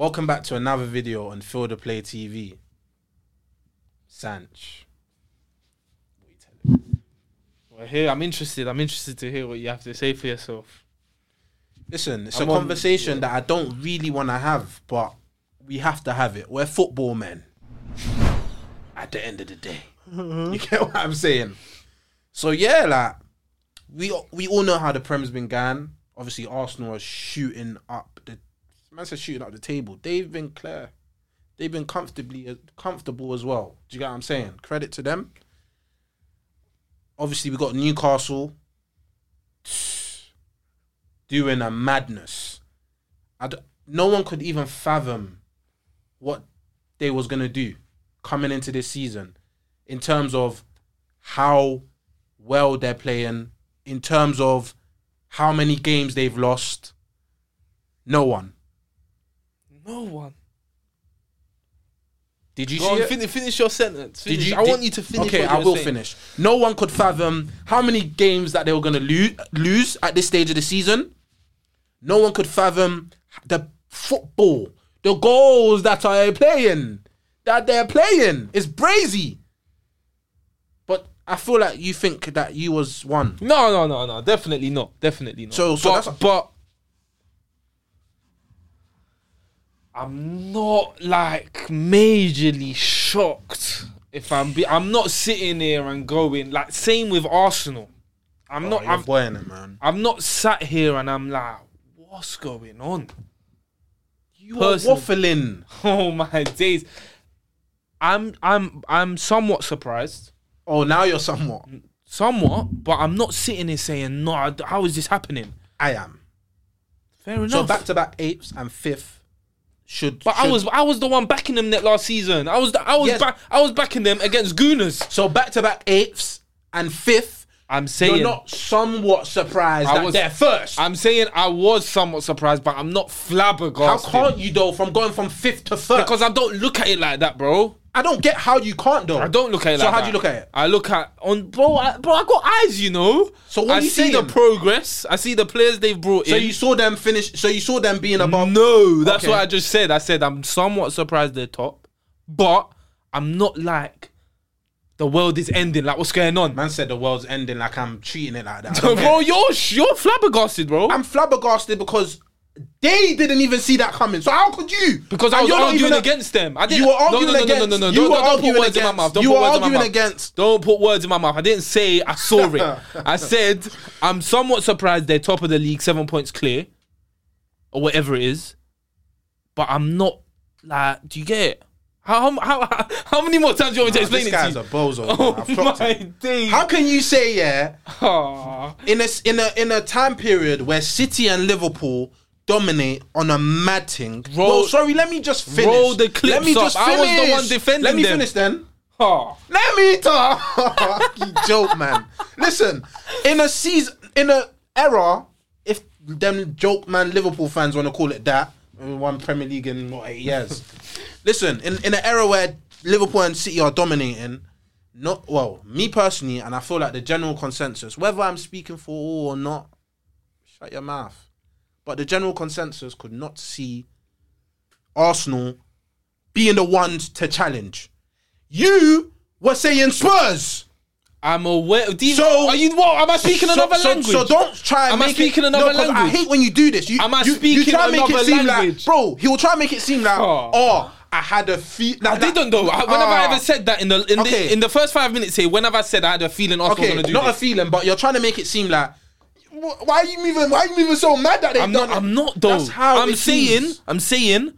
Welcome back to another video on Feel the Play TV. Sanch. Well, here I'm interested. I'm interested to hear what you have to say for yourself. Listen, it's I'm a on- conversation that I don't really want to have, but we have to have it. We're football men. At the end of the day, mm-hmm. you get what I'm saying. So yeah, like we we all know how the Prem's been going. Obviously, Arsenal are shooting up the man said shooting up the table. They've been clear. They've been comfortably uh, comfortable as well. Do you get what I'm saying? Credit to them. Obviously, we got Newcastle doing a madness. I d- no one could even fathom what they was gonna do coming into this season in terms of how well they're playing, in terms of how many games they've lost. No one. No one. Did you Go see on, it? finish, finish your sentence. Did you? I did- want you to finish. Okay, what I you're will saying. finish. No one could fathom how many games that they were going to lose, lose at this stage of the season. No one could fathom the football, the goals that are playing, that they're playing. It's brazy. But I feel like you think that you was one. No, no, no, no. Definitely not. Definitely not. So- so but, that's- but I'm not like majorly shocked. If I'm, be, I'm not sitting here and going like same with Arsenal. I'm oh, not. Oh, you're I'm, boying it, man. I'm not sat here and I'm like, what's going on? You are Personally- waffling. Oh my days. I'm, I'm, I'm somewhat surprised. Oh, now you're somewhat. Mm, somewhat, but I'm not sitting here saying, no, how is this happening? I am. Fair enough. So back to back eighths and fifth should. But I was I was the one backing them that last season. I was the, I was Yes. back I was backing them against Gooners. So back to back eighths and fifth. I'm saying You're not somewhat surprised I that was- they're first. I'm saying I was somewhat surprised, but I'm not flabbergasted. How can't you though from going from fifth to first? because I don't look at it like that, bro. I don't get how you can't though. I don't look at it So like how that. do you look at it? I look at on bro, I, bro. I got eyes, you know. So what I are you see saying? the progress. I see the players they've brought in. So in. you saw them finish. So you saw them being above. No, that's Okay. what I just said. I said I'm somewhat surprised they're top, but I'm not like the world is ending. Like what's going on, Man said the world's ending like I'm treating it like that. I don't get bro? You're you're flabbergasted, bro. I'm flabbergasted because they didn't even see that coming. So how could you? Because I was arguing even a- against them. I didn't. You were no, arguing no, no, against. No, no, no, no. You Don't, were don't, don't arguing put words in my mouth. Don't you put were words in my arguing mouth. against. Don't put words in my mouth. I didn't say I saw it. I said I'm somewhat surprised they're top of the league, seven points clear, or whatever it is. But I'm not like. Do you get it? How how how, how many more times do you want me to explain This it to a you? bozo. Oh my days! How can you say yeah? Ah. in a in a in a time period where City and Liverpool dominate on a mad thing. Roll- well, sorry, let me just finish. roll the clips Let me up. just I was the one defending Let me them. finish then. Ah. Let me talk. you joke, man. Listen, in a season, in a era, if them joke man Liverpool fans want to call it that, we won Premier League in what eight years. Listen, in in an era where Liverpool and City are dominating, not well, me personally, and I feel like the general consensus, whether I'm speaking for all or not, shut your mouth. But the general consensus could not see Arsenal being the ones to challenge. You were saying Spurs. I'm aware. You, So- are you what? Am I speaking so, another so, language? So don't try. And Am I speaking it, another no, 'cause I language? hate when you do this. You, Am I you, you speaking try and make it another seem language? like, bro. He will try and make it seem like, Oh. oh, I had a feel. I didn't though. I- When have I ever ah. said that in the in Okay. the in the first five minutes here? When have I said I had a feeling Arsenal Okay, gonna do not this? a feeling, but you're trying to make it seem like. Wh- Why are you moving? Why are you moving so mad that they I'm done not. it? I'm not though. That's how I'm it saying. seems. I'm saying.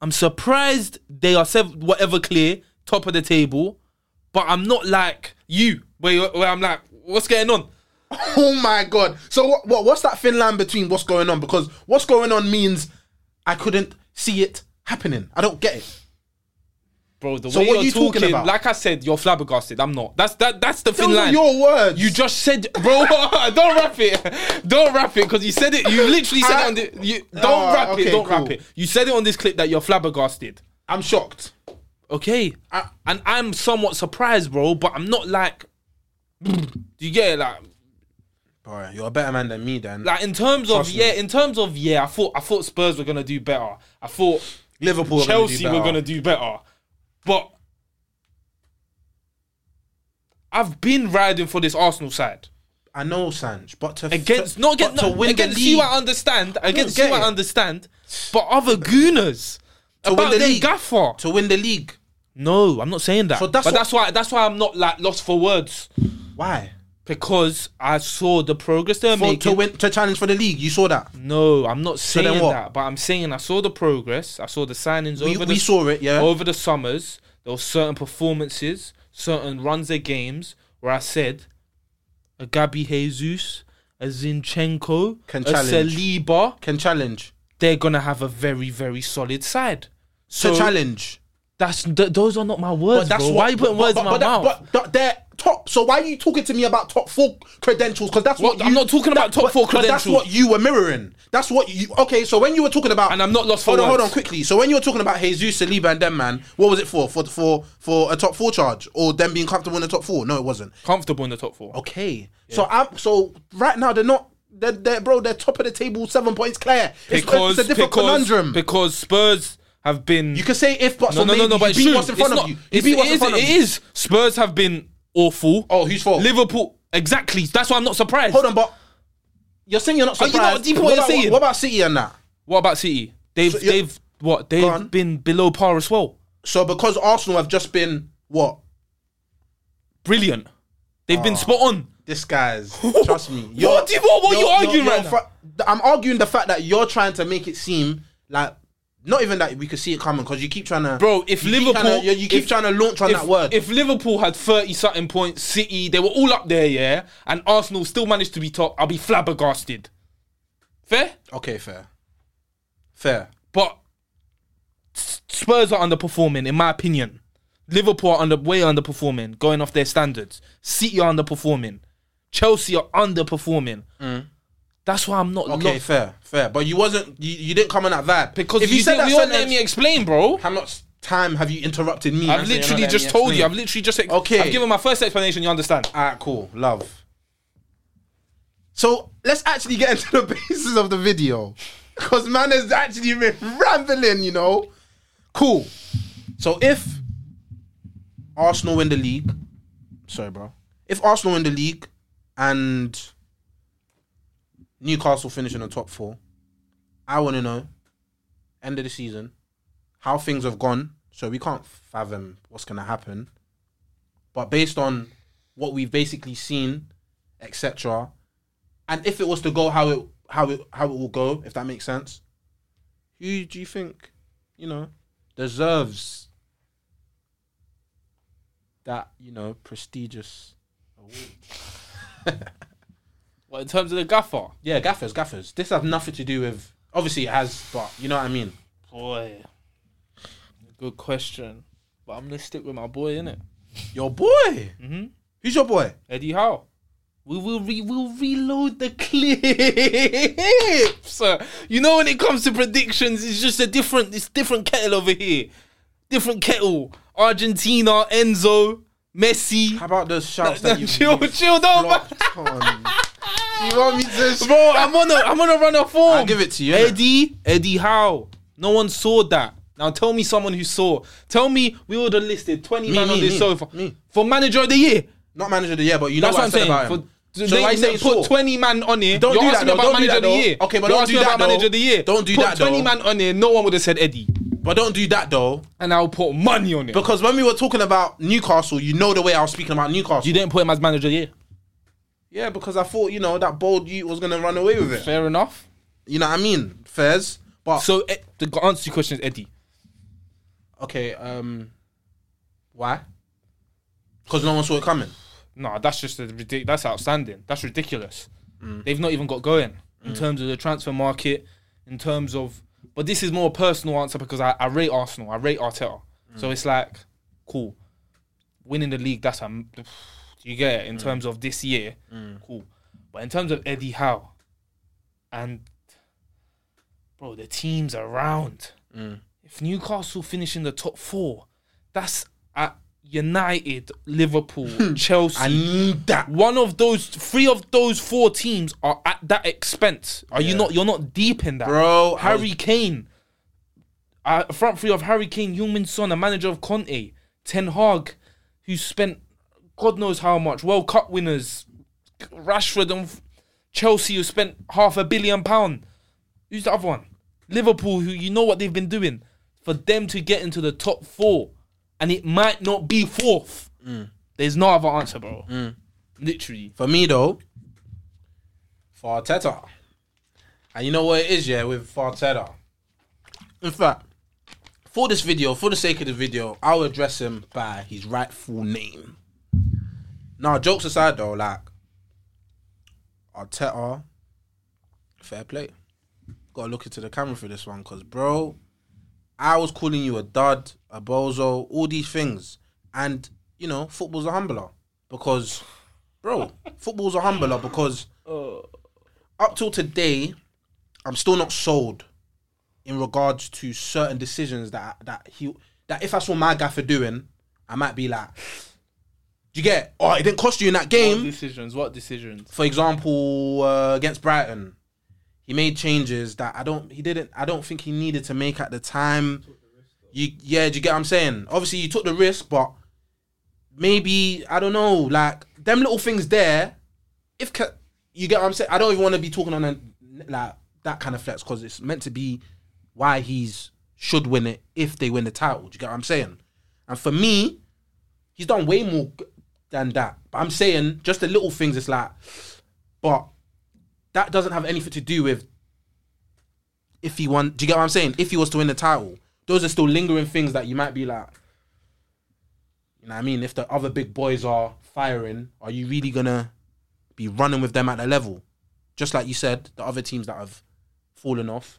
I'm surprised they are sev- whatever clear top of the table, but I'm not like you where you're- where I'm like, what's going on? Oh my god! So what, what? What's that thin line between what's going on? Because what's going on means I couldn't see it happening. I don't get it. Bro, the So way what you're you talking talking, about? like I said, you're flabbergasted. I'm not. That's that. That's the thin Those are line. your words. You just said, bro. don't rap it. Don't rap it because you said it. You literally said it on the. You, don't Ah, rap okay, it. Don't cool. rap it. You said it on this clip that you're flabbergasted. I'm shocked. Okay, I- and I'm somewhat surprised, bro. But I'm not like. Do you get it? Like, Bro, you're a better man than me, Dan. like in terms of Trust me. yeah, in terms of yeah, I thought I thought Spurs were gonna do better. I thought Liverpool. are gonna do Chelsea were better. gonna do better, but I've been riding for this Arsenal side I know, Sanj, but to against to, not against but to no, win against the you. I understand against you. I understand, but other gooners To about win the league. gaffer. to win the league. No, I'm not saying that. So that's but what- that's why that's why I'm not like lost for words Why? Because I saw the progress they're For, making. to win to challenge for the league. You saw that. No, I'm not saying then what? that, but I'm saying I saw the progress. I saw the signings We, over we the saw it. Yeah. over the summers. There were certain performances, certain runs of games where I said a Gabi Jesus, a Zinchenko, Can a challenge. Saliba, Can challenge. they're gonna have a very very solid side. To So challenge. That's th- those are not my words, bro. Why are you putting but- words but, in my but that- mouth? But, but they're top. So why are you talking to me about top four credentials? Because that's what, What? I'm not talking about top but- four but that's what you were mirroring. That's what you. Okay, so when you were talking about, And I'm not lost for Hold on, hold words. on, quickly. So when you were talking about Jesus, Saliba, and them, man, what was it for? For for for a top four charge or them being comfortable in the top four? No, it wasn't. Comfortable in the top four. Okay, so I'm so right now they're not. They're, they're bro. They're top of the table, seven points clear. It's, it's a different because conundrum. because Spurs have been you can say if, but no so no no no, but you it's beat true. what's in front It's of not- you. You it's- beat it in is- front of it you. is. Spurs have been awful. Oh, who's fault? Liverpool exactly. That's why I'm not surprised. Hold on, but you're saying you're not you surprised. what deep what what, you're about, saying? what about City and that? What about City? They've So you're- they've what? Go on. They've been below par as well. So because Arsenal have just been what? Brilliant. They've Ah. been spot on. This guy's trust me. What do you- what- what are you arguing right now? fra- I'm arguing the fact that you're trying to make it seem like not even that we could see it coming because you keep trying to, Bro, if you keep Liverpool- trying to- you, you keep if- trying to launch on If, that word. if Liverpool had 30 something points, City, they were all up there, yeah, and Arsenal still managed to be top, I'll be flabbergasted. Fair? okay, fair, fair. But Spurs are underperforming, in my opinion. Liverpool are under way underperforming, going off their standards. City are underperforming. Chelsea are underperforming. Mm. That's why I'm not. Okay, lost. fair, fair. But you wasn't. You, you didn't come on that vibe Because if you, you, said that you weren't sentence, letting me explain, bro. how much time have you interrupted me? I've and saying you're literally just letting me told you. I've literally just ex- Okay. I've given my first explanation. You understand? All right, cool, love. So let's actually get into the basis of the video, because man has actually been rambling, you know. Cool. So if Arsenal win the league, sorry, bro. If Arsenal win the league and Newcastle finish in the top four, I want to know end of the season how things have gone. So we can't fathom what's gonna happen, but based on what we've basically seen, etc. And if it was to go how it how it how it will go, if that makes sense, who do you think, you know, deserves that you know prestigious award? Well, in terms of the gaffer, Yeah, gaffers, gaffers. This has nothing to do with. Obviously, it has, but you know what I mean. boy, good question. But I'm gonna stick with my boy, innit? Your boy. Mm-hmm. Who's your boy? Eddie Howe. We will re- we'll reload the clips. Uh, you know when it comes to predictions, it's just a different it's different kettle over here. Different kettle. Argentina, Enzo, Messi. How about the shouts that you chill, chill, don't. Blocked on? You want me to? Bro, I'm on a I'm on a run of form. I'll give it to you. Eddie, Eddie Howe. No one saw that. Now tell me someone who saw. Tell me we would have listed 20 Me, man on me, this me, sofa me. for manager of the year. Not manager of the year, but you know That's what, what, I I'm saying. about For, him. so So they, why they put so? 20 man on here. Don't You're do that asking though, about don't do manager that of the year. Okay, but You're don't do that about manager of the year. Don't do put that 20 though. man on here. No one would have said Eddie, But don't do that though, and I'll put money on it. because when we were talking about Newcastle, you know the way I was speaking about Newcastle. you didn't put him as manager of the year. Yeah, because I thought you know that bold you was gonna run away with it. Fair enough. You know what I mean? Fairs, but So eh, the answer to your question is Eddie. okay. Um, why? Because no one saw it coming. No, that's just a ridic- That's outstanding. That's ridiculous. Mm. They've not even got going in terms of the transfer market, in terms of. But this is more a personal answer because I, I rate Arsenal. I rate Arteta. Mm. So it's like, cool. Winning the league, that's a. Do you get it? In Mm. terms of this year, cool. But in terms of Eddie Howe, and bro, the teams around. Mm. If Newcastle finish in the top four, that's at United, Liverpool, Chelsea. I need that. One of those, three of those four teams are at that expense. Are you not? You're not deep in that, Bro, I Harry Kane. Uh, front three of Harry Kane, Heung-Min Son, a manager of Conte, Ten Hag, who spent God knows how much, World Cup winners, Rashford and Chelsea, who spent half a billion pound. Who's the other one? Liverpool, who you know what they've been doing for them to get into the top four, and it might not be fourth. Mm. There's no other answer, bro. Mm. Literally. For me though, for Arteta. And you know what it is, yeah, with Arteta. In fact, for this video, for the sake of the video, I'll address him by his rightful name. Now, jokes aside though, like Arteta, fair play. Gotta look into the camera for this one, cause bro, I was calling you a dud, a bozo, all these things. And, you know, football's a humbler. Because, bro, football's a humbler because oh. up till today, I'm still not sold in regards to certain decisions that that he that if I saw my gaffer doing, I might be like, you get? Oh, it didn't cost you in that What game. decisions? What decisions? For example, uh, against Brighton, he made changes that I don't. He didn't. I don't think he needed to make at the time. You yeah, do you get what I'm saying? Obviously, you took the risk, but maybe I don't know. Like them little things there. If you get what I'm saying, I don't even want to be talking on a, like that kind of flex because it's meant to be why he's should win it if they win the title. Do you get what I'm saying? And for me, he's done way more g- than that. But I'm saying just the little things. It's like, but that doesn't have anything to do with if he won. Do you get what I'm saying? If he was to win the title, those are still lingering things that you might be like, you know what I mean? If the other big boys are firing, are you really gonna be running with them at their level? Just like you said, the other teams that have fallen off.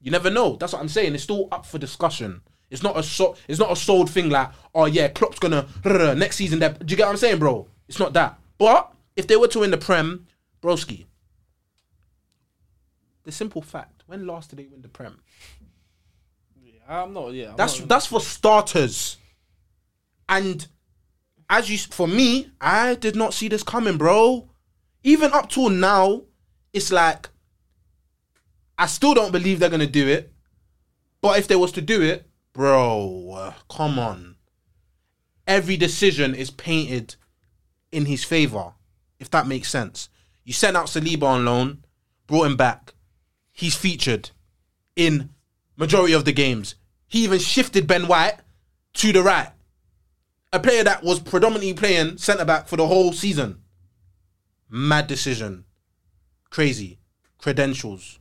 You never know. That's what I'm saying. It's still up for discussion. It's not a so, It's not a sold thing like, oh yeah, Klopp's gonna next season. That do you get what I'm saying, bro? It's not that. But if they were to win the Prem, broski. The simple fact: when last did they win the Prem? I'm not. Yeah, I'm That's not- that's for starters. And as you for me, I did not see this coming, bro. Even up till now, it's like I still don't believe they're gonna do it. But if they was to do it, bro, come on. Every decision is painted in his favor, if that makes sense. You sent out Saliba on loan, brought him back. He's featured in majority of the games. He even shifted Ben White to the right. A player that was predominantly playing centre back for the whole season. Mad decision. Crazy. Credentials.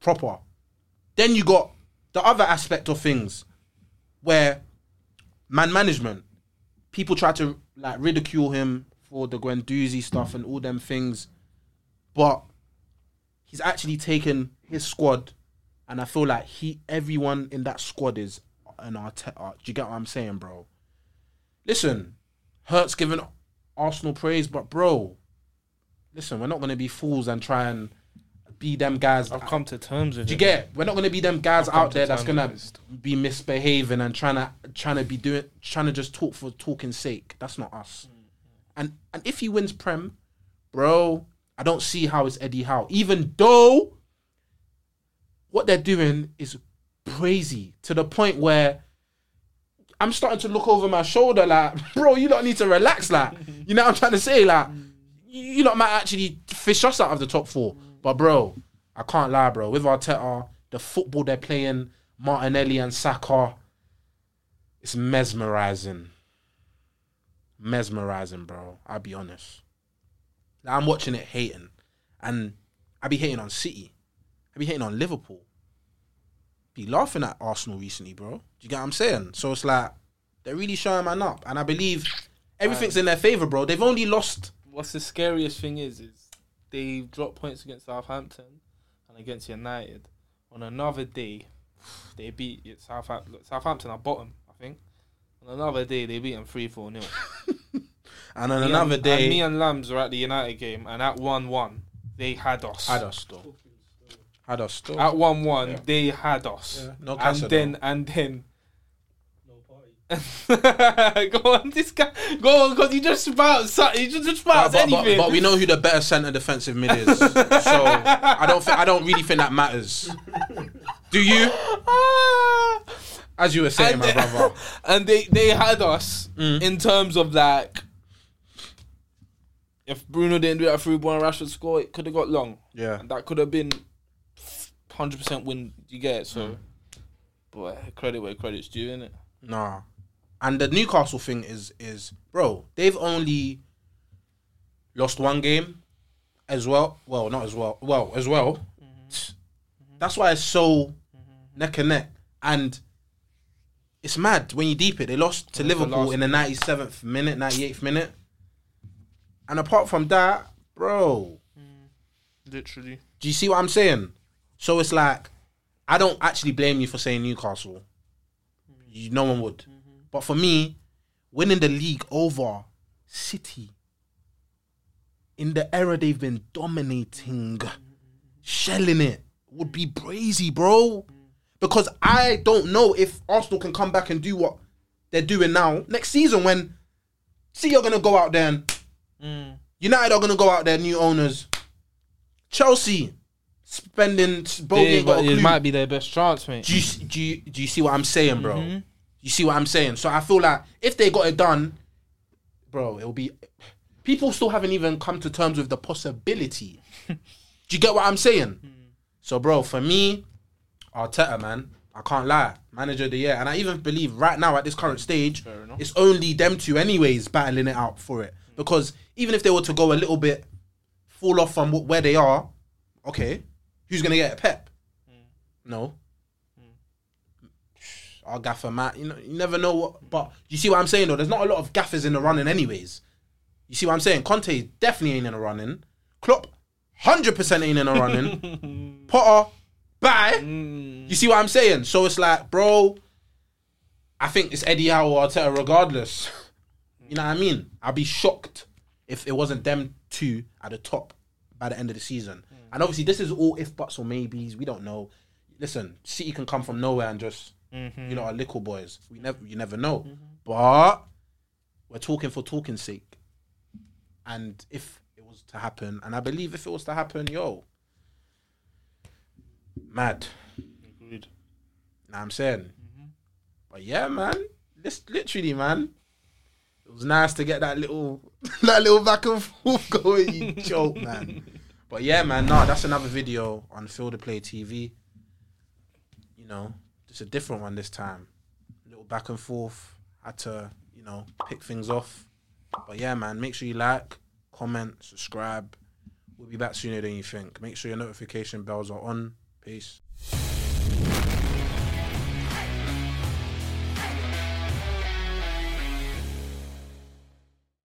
Proper. Then you got the other aspect of things where man management. People try to like ridicule him for the Guendouzi stuff and all them things. But he's actually taken his squad and I feel like he everyone in that squad is an Arteta. Do you get what I'm saying, bro? Listen, Hurts giving Arsenal praise, but bro, listen, we're not gonna be fools and try and be them guys. I've come to terms with Do you it. get? We're not gonna be them guys out there that's gonna be misbehaving and trying to trying to be doing trying to just talk for talking sake. That's not us. And and if he wins Prem, bro, I don't see how it's Eddie Howe. Even though what they're doing is crazy to the point where I'm starting to look over my shoulder like, bro, you don't need to relax, like, you know what I'm trying to say, like, you, you lot might actually fish us out of the top four, but bro, I can't lie, bro. With Arteta, the football they're playing, Martinelli and Saka, it's mesmerizing, mesmerizing, bro. I'll be honest. Like, I'm watching it hating, and I be hating on City. I be hating on Liverpool. Be laughing at Arsenal recently, bro. Do you get what I'm saying? So it's like they're really showing man up, and I believe everything's in their favor, bro. They've only lost. What's the scariest thing is, is they dropped points against Southampton and against United. On another day, they beat Southampton. Southampton are bottom, I think. On another day, they beat them three four nil. And on Me another and, day, and me and Lambs were at the United game, and at one one, they had us. had us still. Had us still. At one one, they had us. Yeah, no and then though. and then. go on, this guy. Go on, because he just spouts. He just, just But, spouts but, but, anything. but we know who the better centre defensive mid is. so I don't. Th- I don't really think that matters. Do you? As you were saying, and my they, brother. and they they had us Mm. in terms of like if Bruno didn't do that through and Rashford score, it could have got long. Yeah. And that could have been hundred percent win. You get it? So, Mm. boy, credit where credit's due, innit? Nah. And the Newcastle thing is is bro, they've only lost one game as well. Well, not as well. Well, as well. Mm-hmm. That's why it's so mm-hmm. neck and neck. And it's mad when you deep it. They lost to the Liverpool in the 97th minute, 98th minute. And apart from that, bro, mm. Literally. do you see what I'm saying? So it's like, I don't actually blame you for saying Newcastle. Mm. You, no one would. Mm. But for me, winning the league over City in the era they've been dominating, shelling it, would be brazy, bro. Because I don't know if Arsenal can come back and do what they're doing now next season when see you're gonna go out there and Mm. United are gonna go out there, new owners. Chelsea spending Bogey They, ain't got a but it might be their best chance, mate. Do you, do you do you see what I'm saying, bro? Mhm. You see what I'm saying? So I feel like if they got it done, bro, it'll be. People still haven't even come to terms with the possibility. do you get what I'm saying? Hmm. So, bro, for me, Arteta, man, I can't lie, manager of the year, and I even believe right now at this current stage, it's only them two, anyways, battling it out for it. Hmm. Because even if they were to go a little bit, fall off from where they are, okay, who's gonna get a Pep? Hmm. No. Our gaffer Matt, you know, you never know what. But you see what I'm saying though. There's not a lot of gaffers in the running, anyways. You see what I'm saying? Conte definitely ain't in the running. Klopp, hundred percent ain't in the running. Potter, bye. Mm. You see what I'm saying? So it's like, bro, I think it's Eddie Howe or Arteta regardless. You know what I mean? I'd be shocked if it wasn't them two at the top by the end of the season. And obviously, this is all if buts or maybes. We don't know. Listen, City can come from nowhere and just, Mm-hmm. you know, are little boys. We never, you never know. Mm-hmm. But we're talking for talking's sake. And if it was to happen, and I believe if it was to happen, yo, mad. Agreed. What I'm saying? Mm-hmm. But yeah, man. This literally, man. It was nice to get that little that little back and forth going, you joke, man. But yeah, man, nah, that's another video on Field to Play TV. You know, just a different one this time. A little back and forth. Had to, you know, pick things off. But yeah, man, make sure you like, comment, subscribe. We'll be back sooner than you think. Make sure your notification bells are on. Peace.